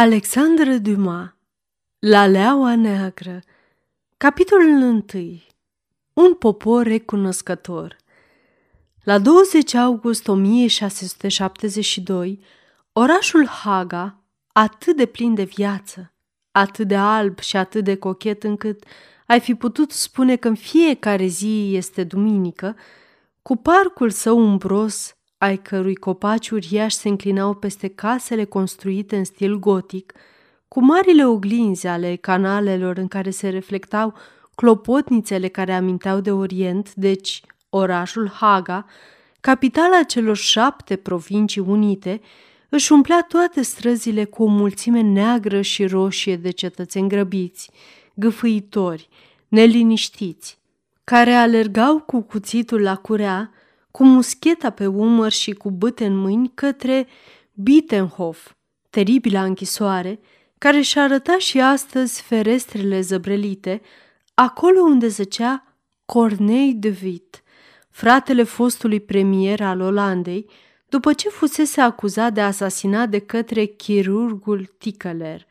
Alexandre Dumas La leaua neagră Capitolul 1 Un popor recunoscător. La 20 august 1672, orașul Haga, atât de plin de viață, atât de alb și atât de cochet încât ai fi putut spune că în fiecare zi este duminică, cu parcul său umbros ai cărui copaci uriași se înclinau peste casele construite în stil gotic, cu marile oglinzi ale canalelor în care se reflectau clopotnițele care aminteau de Orient, deci orașul Haga, capitala celor șapte provincii unite, își umplea toate străzile cu o mulțime neagră și roșie de cetățeni grăbiți, gâfâitori, neliniștiți, care alergau cu cuțitul la curea, cu muscheta pe umăr și cu bâte în mâini către Bittenhof, teribila închisoare, care și arăta și astăzi ferestrele zăbrelite, acolo unde zăcea Cornei de Witt, fratele fostului premier al Olandei, după ce fusese acuzat de asasinat de către chirurgul Tickeler.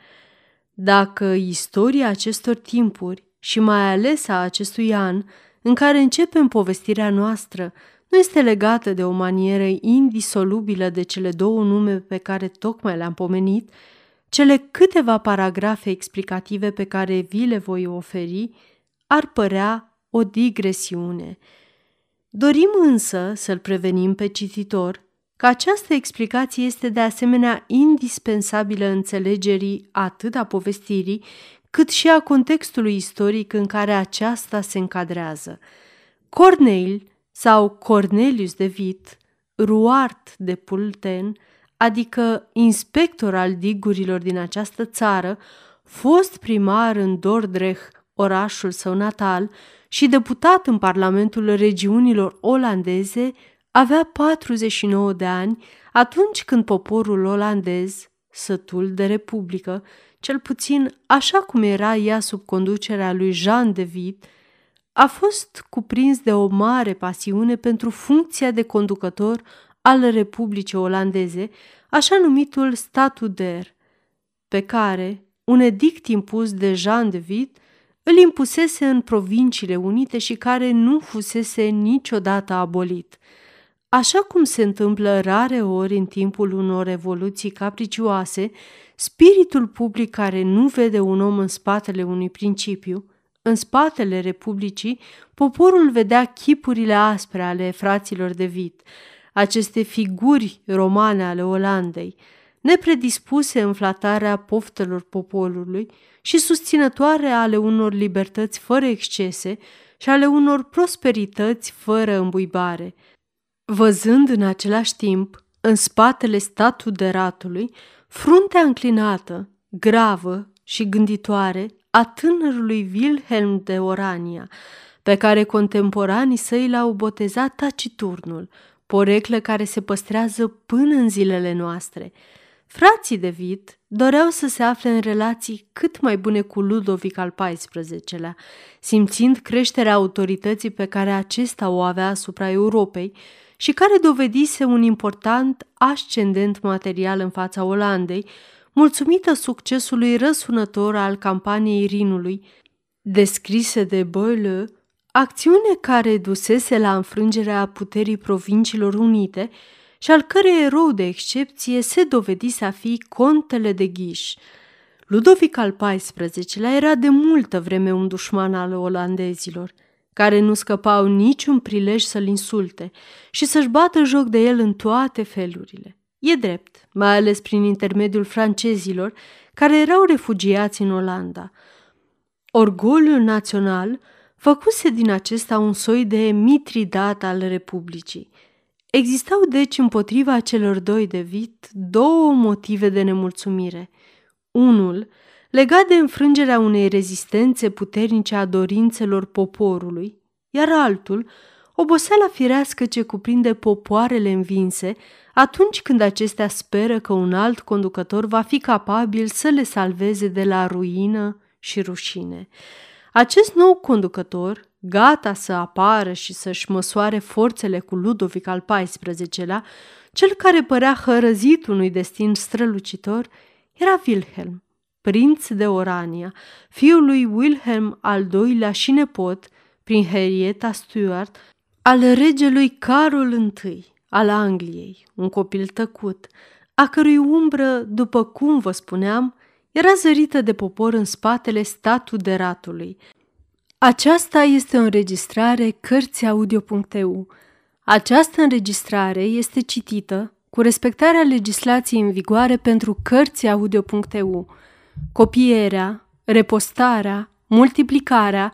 Dacă istoria acestor timpuri și mai ales a acestui an, în care începem povestirea noastră, nu este legată de o manieră indisolubilă de cele două nume pe care tocmai le-am pomenit, cele câteva paragrafe explicative pe care vi le voi oferi ar părea o digresiune. Dorim însă să-l prevenim pe cititor că această explicație este de asemenea indispensabilă înțelegerii atât a povestirii, cât și a contextului istoric în care aceasta se încadrează. Corneille sau Cornelius de Vit, Ruart de Pulten, adică inspector al digurilor din această țară, fost primar în Dordrecht, orașul său natal, și deputat în Parlamentul regiunilor olandeze, avea 49 de ani atunci când poporul olandez, sătul de republică, cel puțin așa cum era ea sub conducerea lui Jean de Witt, a fost cuprins de o mare pasiune pentru funcția de conducător al Republicii Olandeze, așa numitul statuder, pe care un edict impus de Jean de Witt îl impusese în provinciile unite și care nu fusese niciodată abolit. Așa cum se întâmplă rare ori în timpul unor revoluții capricioase, spiritul public care nu vede un om în spatele unui principiu – în spatele Republicii, poporul vedea chipurile aspre ale fraților de vit, aceste figuri romane ale Olandei, nepredispuse în flatarea poftelor poporului și susținătoare ale unor libertăți fără excese și ale unor prosperități fără îmbuibare. Văzând în același timp, în spatele statuderatului, fruntea înclinată, gravă și gânditoare a tânărului Wilhelm de Orania, pe care contemporanii săi l-au botezat taciturnul, poreclă care se păstrează până în zilele noastre. Frații de Vit doreau să se afle în relații cât mai bune cu Ludovic al XIV-lea, simțind creșterea autorității pe care acesta o avea asupra Europei și care dovedise un important ascendent material în fața Olandei, mulțumită succesului răsunător al campaniei Rinului, descrise de Boileau, acțiune care dusese la înfrângerea puterii provinciilor unite și al cărei erou de excepție se dovedise a fi contele de Ghiș. Ludovic al XIV-lea era de multă vreme un dușman al olandezilor, care nu scăpau niciun prilej să-l insulte și să-și bată joc de el în toate felurile. E drept, mai ales prin intermediul francezilor, care erau refugiați în Olanda. Orgoliul național făcuse din acesta un soi de mitridat al Republicii. Existau deci împotriva celor doi de vit două motive de nemulțumire. Unul, legat de înfrângerea unei rezistențe puternice a dorințelor poporului, iar altul, oboseala firească ce cuprinde popoarele învinse atunci când acestea speră că un alt conducător va fi capabil să le salveze de la ruină și rușine. Acest nou conducător, gata să apară și să-și măsoare forțele cu Ludovic al XIV-lea, cel care părea hărăzit unui destin strălucitor, era Wilhelm, prinț de Orania, fiul lui Wilhelm al II-lea și nepot, prin Henrietta Stuart, al regelui Carol I al Angliei, un copil tăcut, a cărui umbră, după cum vă spuneam, era zărită de popor în spatele statuderatului. Aceasta este o înregistrare Cărțiaudio.eu. Această înregistrare este citită cu respectarea legislației în vigoare pentru Cărțiaudio.eu. Copierea, repostarea, multiplicarea,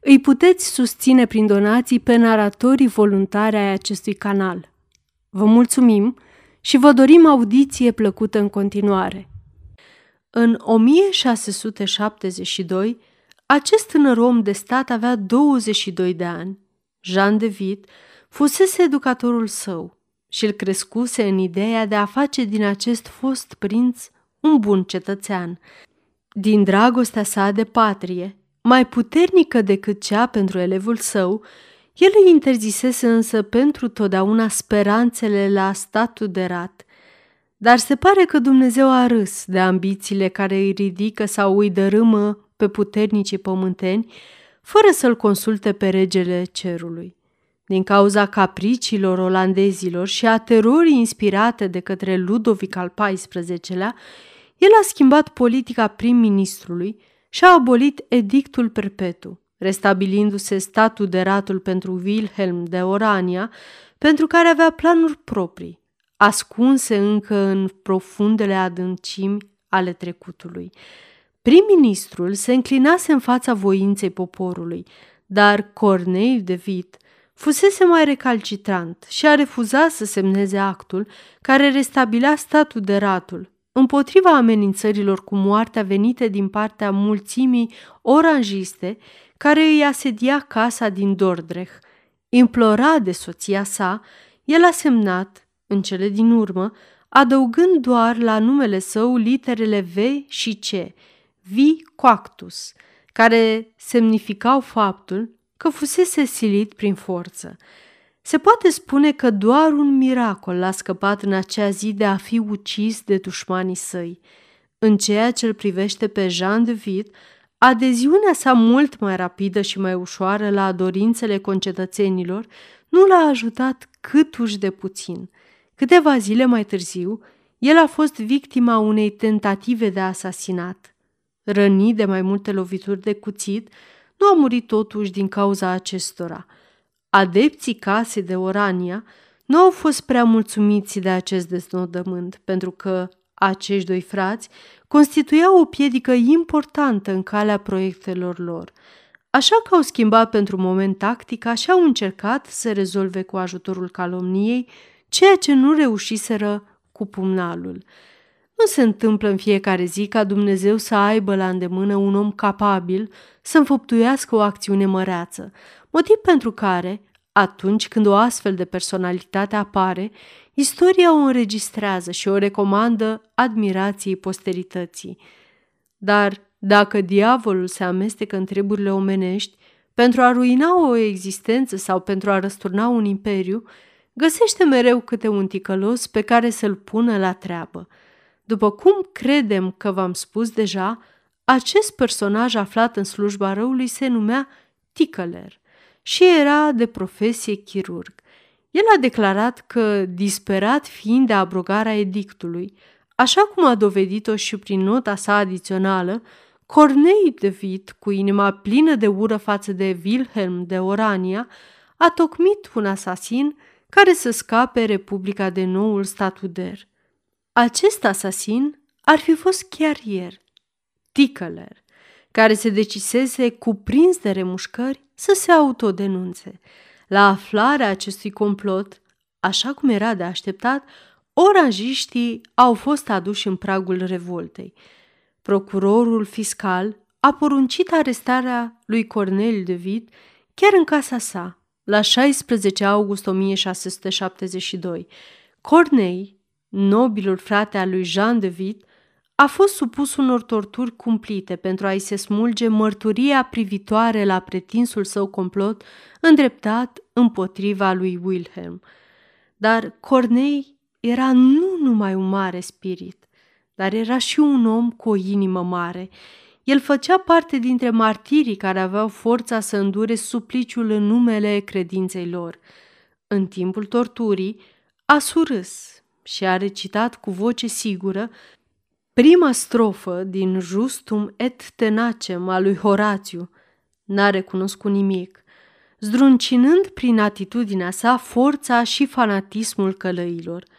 Îi puteți susține prin donații pe naratorii voluntari ai acestui canal. Vă mulțumim și vă dorim audiție plăcută în continuare. În 1672, acest tânăr om de stat avea 22 de ani. Jean de Vitt fusese educatorul său și îl crescuse în ideea de a face din acest fost prinț un bun cetățean. Din dragostea sa de patrie, mai puternică decât cea pentru elevul său, el îi interzisese însă pentru totdeauna speranțele la statul de rat. Dar se pare că Dumnezeu a râs de ambițiile care îi ridică sau îi dărâmă pe puternicii pământeni, fără să-l consulte pe regele cerului. Din cauza capriciilor olandezilor și a terorii inspirate de către Ludovic al XIV-lea, el a schimbat politica prim-ministrului și a abolit edictul perpetu, restabilindu-se statul de ratul pentru Wilhelm de Orania, pentru care avea planuri proprii, ascunse încă în profundele adâncimi ale trecutului. Prim-ministrul se înclinase în fața voinței poporului, dar Cornei de Vit fusese mai recalcitrant și a refuzat să semneze actul care restabilea statul de ratul împotriva amenințărilor cu moartea venite din partea mulțimii oranjiste care îi asedia casa din Dordrecht. Implora de soția sa, el a semnat, în cele din urmă, adăugând doar la numele său literele V și C, Vi Coactus, care semnificau faptul că fusese silit prin forță. Se poate spune că doar un miracol l-a scăpat în acea zi de a fi ucis de dușmanii săi. În ceea ce îl privește pe Jean de Vitt, adeziunea sa mult mai rapidă și mai ușoară la dorințele concetățenilor nu l-a ajutat cât uși de puțin. Câteva zile mai târziu, el a fost victima unei tentative de asasinat. Rănit de mai multe lovituri de cuțit, nu a murit totuși din cauza acestora – Adepții casei de Orania nu au fost prea mulțumiți de acest deznodământ, pentru că acești doi frați constituiau o piedică importantă în calea proiectelor lor. Așa că au schimbat pentru moment tactica și au încercat să rezolve cu ajutorul calomniei ceea ce nu reușiseră cu pumnalul. Nu se întâmplă în fiecare zi ca Dumnezeu să aibă la îndemână un om capabil să înfăptuiască o acțiune măreață, motiv pentru care, atunci când o astfel de personalitate apare, istoria o înregistrează și o recomandă admirației posterității. Dar dacă diavolul se amestecă în treburile omenești pentru a ruina o existență sau pentru a răsturna un imperiu, găsește mereu câte un ticălos pe care să-l pună la treabă. După cum credem că v-am spus deja, acest personaj aflat în slujba răului se numea Tickler și era de profesie chirurg. El a declarat că, disperat fiind de abrogarea edictului, așa cum a dovedit-o și prin nota sa adițională, Cornei de Vit, cu inima plină de ură față de Wilhelm de Orania, a tocmit un asasin care să scape Republica de noul statuder. Acest asasin ar fi fost chiar ieri, Tickler, care se decisese cuprins de remușcări să se autodenunțe. La aflarea acestui complot, așa cum era de așteptat, oranjiștii au fost aduși în pragul revoltei. Procurorul fiscal a poruncit arestarea lui Cornel de Vid chiar în casa sa, la 16 august 1672. Cornei, nobilul frate al lui Jean de Witt, a fost supus unor torturi cumplite pentru a-i se smulge mărturia privitoare la pretinsul său complot îndreptat împotriva lui Wilhelm. Dar Cornei era nu numai un mare spirit, dar era și un om cu o inimă mare. El făcea parte dintre martirii care aveau forța să îndure supliciul în numele credinței lor. În timpul torturii a surâs și a recitat cu voce sigură prima strofă din Justum et Tenacem a lui Horațiu. N-a recunoscut nimic, zdruncinând prin atitudinea sa forța și fanatismul călăilor –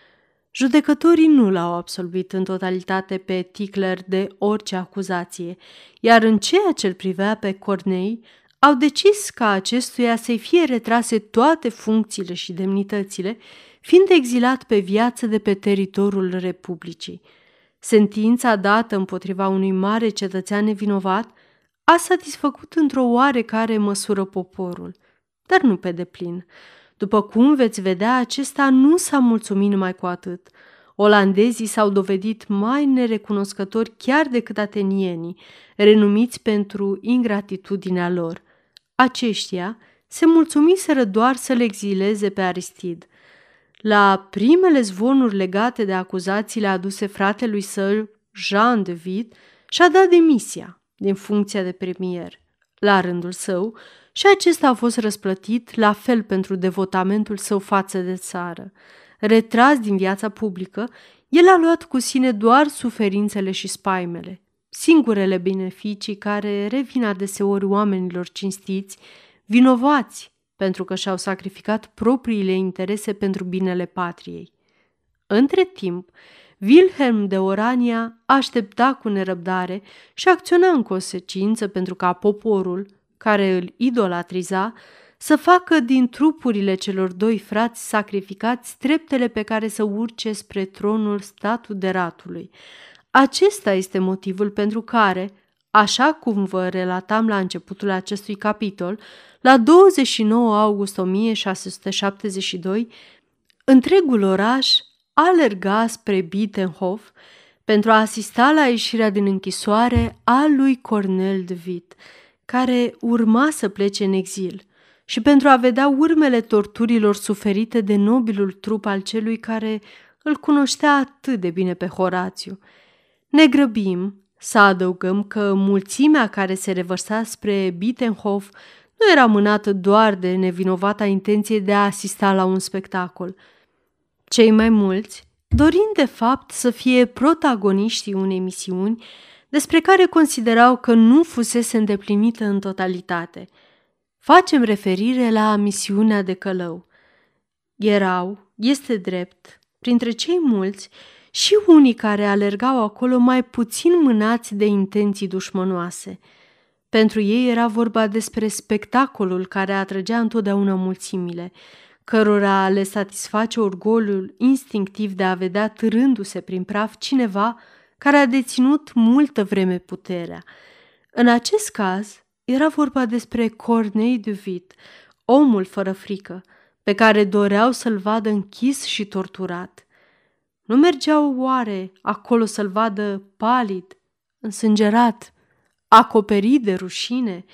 Judecătorii nu l-au absolvit în totalitate pe Tickler de orice acuzație, iar în ceea ce îl privea pe Cornei, au decis ca acestuia să-i fie retrase toate funcțiile și demnitățile, fiind exilat pe viață de pe teritoriul Republicii. Sentința dată împotriva unui mare cetățean nevinovat a satisfăcut într-o oarecare măsură poporul, dar nu pe deplin. După cum veți vedea, acesta nu s-a mulțumit numai cu atât. Olandezii s-au dovedit mai nerecunoscători chiar decât atenienii, renumiți pentru ingratitudinea lor. Aceștia se mulțumiseră doar să le exileze pe Aristid. La primele zvonuri legate de acuzațiile aduse fratelui său, Jean de Vid, și-a dat demisia din funcția de premier. La rândul său, și acesta a fost răsplătit la fel pentru devotamentul său față de țară. Retras din viața publică, el a luat cu sine doar suferințele și spaimele, singurele beneficii care revin adeseori oamenilor cinstiți, vinovați pentru că și-au sacrificat propriile interese pentru binele patriei. Între timp, Wilhelm de Orania aștepta cu nerăbdare și acționa în consecință pentru ca poporul, care îl idolatriza, să facă din trupurile celor doi frați sacrificați treptele pe care să urce spre tronul statul de ratului. Acesta este motivul pentru care, așa cum vă relatam la începutul acestui capitol, la 29 august 1672, întregul oraș alerga spre Bittenhof pentru a asista la ieșirea din închisoare a lui Cornel de Witt, care urma să plece în exil și pentru a vedea urmele torturilor suferite de nobilul trup al celui care îl cunoștea atât de bine pe Horațiu. Ne grăbim să adăugăm că mulțimea care se revărsa spre Bittenhof nu era mânată doar de nevinovata intenție de a asista la un spectacol. Cei mai mulți, dorind de fapt să fie protagoniștii unei misiuni, despre care considerau că nu fusese îndeplinită în totalitate. Facem referire la misiunea de călău. Erau, este drept, printre cei mulți și unii care alergau acolo mai puțin mânați de intenții dușmănoase. Pentru ei era vorba despre spectacolul care atrăgea întotdeauna mulțimile, cărora le satisface orgoliul instinctiv de a vedea târându-se prin praf cineva care a deținut multă vreme puterea. În acest caz, era vorba despre Cornei de Vit, omul fără frică, pe care doreau să-l vadă închis și torturat. Nu mergeau oare acolo să-l vadă palid, însângerat, acoperit de rușine?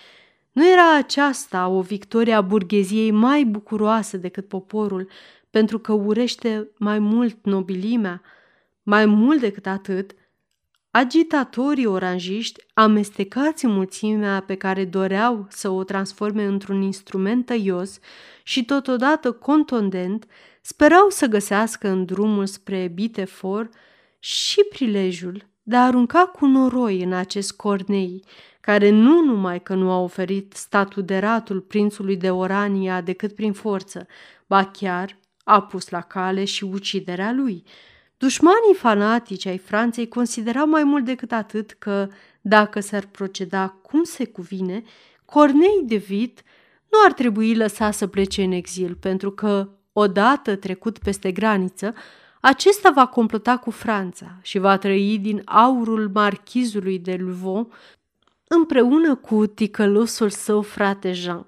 Nu era aceasta o victorie a burgheziei mai bucuroasă decât poporul, pentru că urește mai mult nobilimea? Mai mult decât atât, Agitatorii oranjiști, amestecați în mulțimea pe care doreau să o transforme într-un instrument tăios și totodată contondent, sperau să găsească în drumul spre Bitefor și prilejul de a arunca cu noroi în acest cornei, care nu numai că nu a oferit statul de ratul prințului de Orania decât prin forță, ba chiar a pus la cale și uciderea lui – Dușmanii fanatici ai Franței considerau mai mult decât atât că, dacă s-ar proceda cum se cuvine, Cornei de Vit nu ar trebui lăsat să plece în exil, pentru că, odată trecut peste graniță, acesta va complota cu Franța și va trăi din aurul marchizului de Louvain împreună cu ticălosul său frate Jean.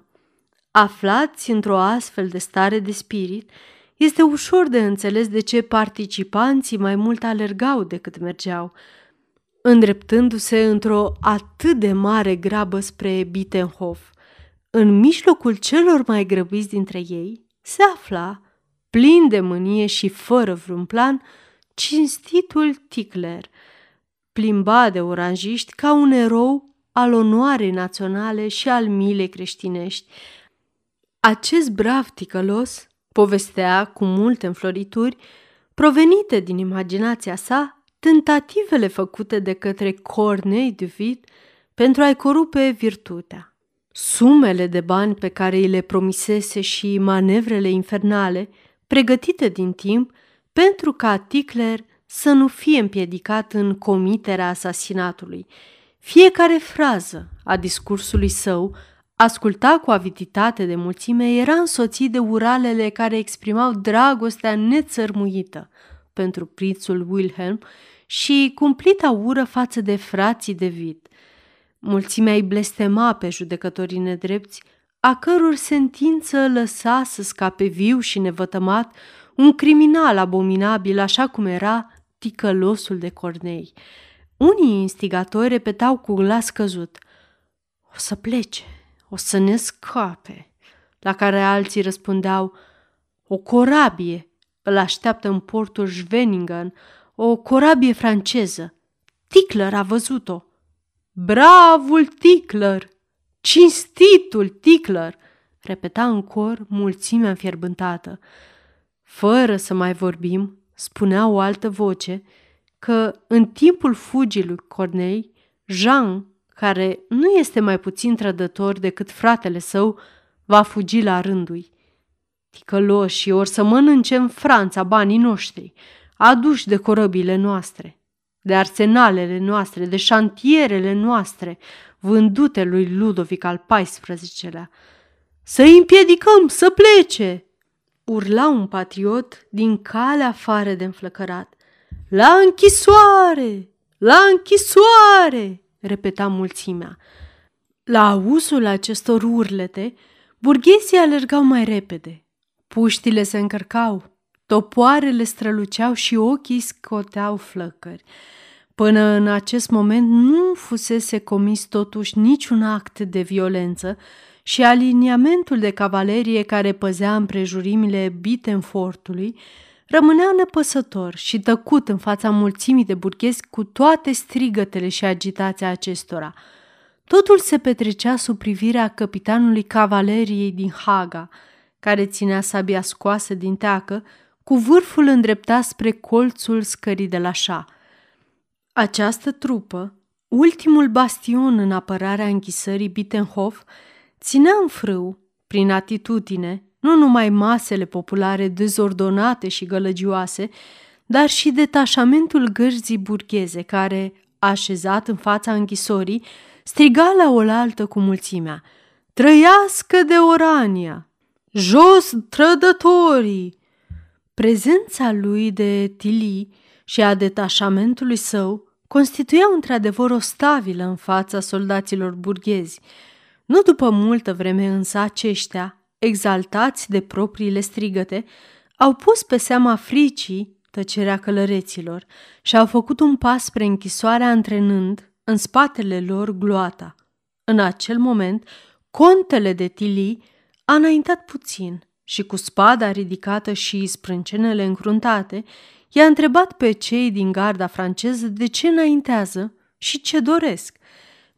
Aflați într-o astfel de stare de spirit, este ușor de înțeles de ce participanții mai mult alergau decât mergeau, îndreptându-se într-o atât de mare grabă spre Bittenhof. În mijlocul celor mai grăbiți dintre ei se afla, plin de mânie și fără vreun plan, cinstitul Tickler, plimba de oranjiști ca un erou al onoarei naționale și al milei creștinești. Acest brav ticălos povestea cu multe înflorituri, provenite din imaginația sa, tentativele făcute de către Cornei de Vid pentru a-i corupe virtutea. Sumele de bani pe care îi le promisese și manevrele infernale, pregătite din timp pentru ca Tickler să nu fie împiedicat în comiterea asasinatului. Fiecare frază a discursului său, ascultat cu aviditate de mulțime, era însoțit de uralele care exprimau dragostea nețărmuită pentru prințul Wilhelm și cumplita ură față de frații de vid. Mulțimea îi blestema pe judecătorii nedrepți, a căror sentință lăsa să scape viu și nevătămat un criminal abominabil așa cum era ticălosul de cornei. Unii instigatori repetau cu glas căzut, O să plece, o să ne scape, la care alții răspundeau, O corabie îl așteaptă în portul Schweningen, o corabie franceză. Tickler a văzut-o. Bravul Tickler! Cinstitul Tickler! repeta în cor mulțimea înfierbântată. Fără să mai vorbim, spunea o altă voce, că în timpul fugii lui Cornei, Jean, care nu este mai puțin trădător decât fratele său, va fugi la rândui. Ticăloși, ori să mănânce în Franța banii noștri, aduși de corăbile noastre, de arsenalele noastre, de șantierele noastre, vândute lui Ludovic al XIV-lea. Să-i împiedicăm să plece!" urla un patriot din calea afară de înflăcărat. La închisoare! La închisoare! repeta mulțimea. La auzul acestor urlete, burghezii alergau mai repede. Puștile se încărcau, topoarele străluceau și ochii scoteau flăcări. Până în acest moment nu fusese comis totuși niciun act de violență și aliniamentul de cavalerie care păzea împrejurimile Bitenfortului rămânea nepăsător și tăcut în fața mulțimii de burghezi cu toate strigătele și agitația acestora. Totul se petrecea sub privirea capitanului cavaleriei din Haga, care ținea sabia scoasă din teacă, cu vârful îndreptat spre colțul scării de la șa. Această trupă, ultimul bastion în apărarea închisării Bittenhof, ținea în frâu, prin atitudine, nu numai masele populare dezordonate și gălăgioase, dar și detașamentul gărzii burgheze care, așezat în fața închisorii, striga la oaltă cu mulțimea. Trăiască de Orania! Jos trădătorii! Prezența lui de Tili și a detașamentului său constituiau într-adevăr o stabilă în fața soldaților burghezi. Nu după multă vreme însă aceștia, exaltați de propriile strigăte, au pus pe seama fricii tăcerea călăreților și au făcut un pas spre închisoarea antrenând în spatele lor gloata. În acel moment, contele de Tili a înaintat puțin și cu spada ridicată și sprâncenele încruntate, i-a întrebat pe cei din garda franceză de ce înaintează și ce doresc.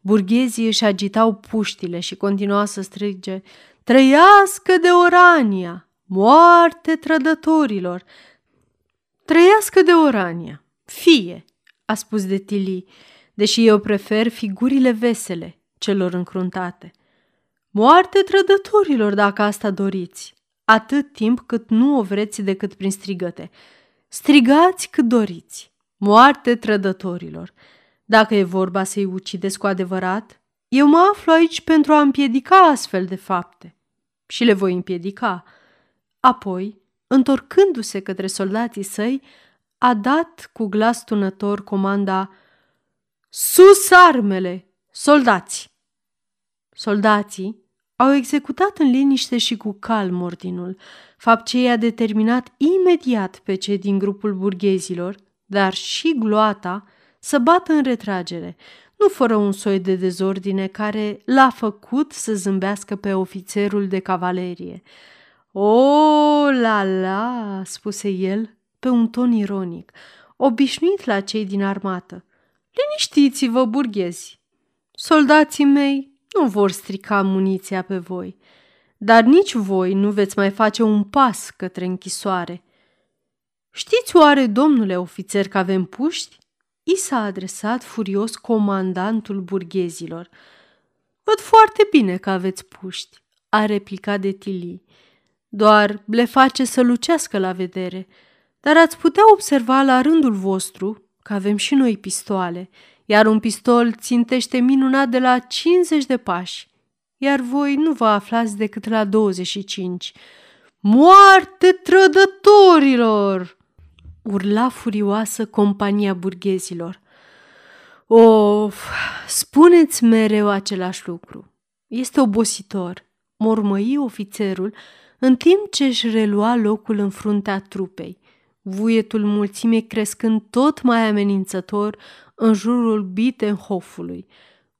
Burghezii își agitau puștile și continuau să strige Trăiască de Orania! Moarte trădătorilor! Trăiască de Orania! Fie, a spus de Tili, deși eu prefer figurile vesele celor încruntate. Moarte trădătorilor, dacă asta doriți, atât timp cât nu o vreți decât prin strigăte. Strigați cât doriți. Moarte trădătorilor. Dacă e vorba să-i ucideți cu adevărat, eu mă aflu aici pentru a împiedica astfel de fapte. Și le voi împiedica. Apoi, întorcându-se către soldații săi, a dat cu glas tunător comanda Sus armele! Soldați! Soldații au executat în liniște și cu calm ordinul, fapt ce i-a determinat imediat pe cei din grupul burghezilor, dar și gloata, să bată în retragere, nu fără un soi de dezordine care l-a făcut să zâmbească pe ofițerul de cavalerie. O, la, la, spuse el pe un ton ironic, obișnuit la cei din armată. Liniștiți-vă, burghezi! Soldații mei nu vor strica muniția pe voi, dar nici voi nu veți mai face un pas către închisoare. Știți oare, domnule ofițer, că avem puști? I s-a adresat furios comandantul burghezilor. Văd foarte bine că aveți puști, a replicat de Tilly. Doar le face să lucească la vedere, dar ați putea observa la rândul vostru că avem și noi pistoale, iar un pistol țintește minunat de la 50 de pași, iar voi nu vă aflați decât la 25. Moarte trădătorilor! urla furioasă compania burghezilor. Of, spuneți mereu același lucru. Este obositor, mormăi ofițerul, în timp ce își relua locul în fruntea trupei, vuietul mulțimii crescând tot mai amenințător în jurul Bittenhofului.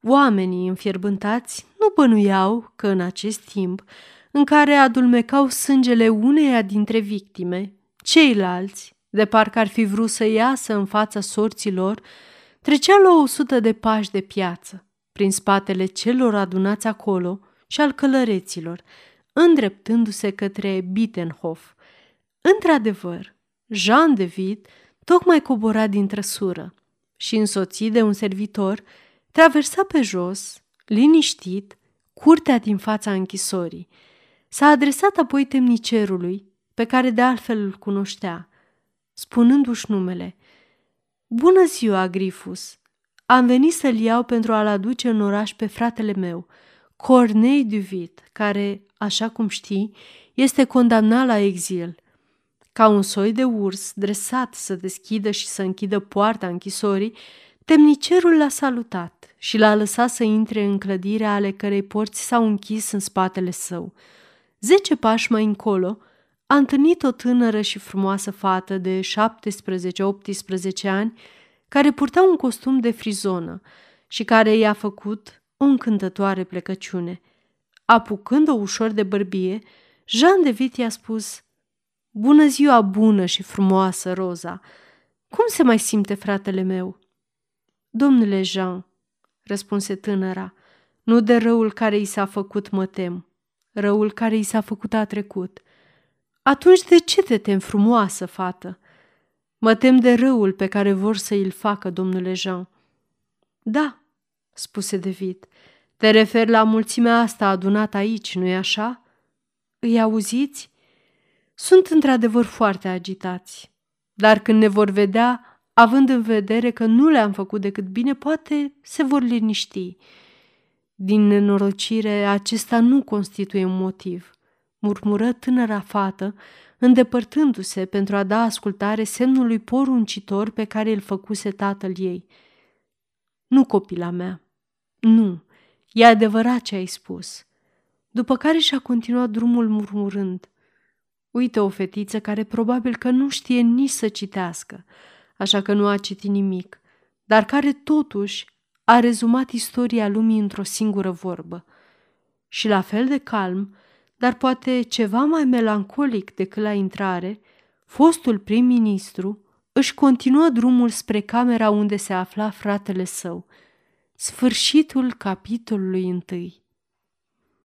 Oamenii înfierbântați nu bănuiau că în acest timp, în care adulmecau sângele uneia dintre victime, ceilalți de parcă ar fi vrut să iasă în fața sorților, trecea la o sută de pași de piață, prin spatele celor adunați acolo și al călăreților, îndreptându-se către Bittenhof. Într-adevăr, Jean de Witt tocmai cobora din trăsură și, însoțit de un servitor, traversa pe jos, liniștit, curtea din fața închisorii. S-a adresat apoi temnicerului, pe care de altfel îl cunoștea – spunându-și numele. Bună ziua, Grifus! Am venit să-l iau pentru a-l aduce în oraș pe fratele meu, Cornei Duvit, care, așa cum știi, este condamnat la exil. Ca un soi de urs dresat să deschidă și să închidă poarta închisorii, temnicerul l-a salutat și l-a lăsat să intre în clădirea ale cărei porți s-au închis în spatele său. Zece pași mai încolo, a întâlnit o tânără și frumoasă fată de 17-18 ani care purta un costum de frizonă și care i-a făcut o încântătoare plecăciune. Apucând-o ușor de bărbie, Jean de Vit i-a spus Bună ziua bună și frumoasă, Roza! Cum se mai simte fratele meu?" Domnule Jean," răspunse tânăra, nu de răul care i s-a făcut mă tem. Răul care i s-a făcut a trecut. Atunci de ce te tem, frumoasă fată? Mă tem de răul pe care vor să îl facă, domnule Jean. Da, spuse David, te referi la mulțimea asta adunată aici, nu-i așa? Îi auziți? Sunt într-adevăr foarte agitați, dar când ne vor vedea, având în vedere că nu le-am făcut decât bine, poate se vor liniști. Din nenorocire, acesta nu constituie un motiv – murmură tânăra fată, îndepărtându-se pentru a da ascultare semnului poruncitor pe care îl făcuse tatăl ei. Nu, copila mea, nu, e adevărat ce ai spus. După care și-a continuat drumul murmurând. Uite o fetiță care probabil că nu știe nici să citească, așa că nu a citit nimic, dar care totuși a rezumat istoria lumii într-o singură vorbă. Și la fel de calm, dar poate ceva mai melancolic decât la intrare, fostul prim-ministru își continuă drumul spre camera unde se afla fratele său. Sfârșitul capitolului întâi.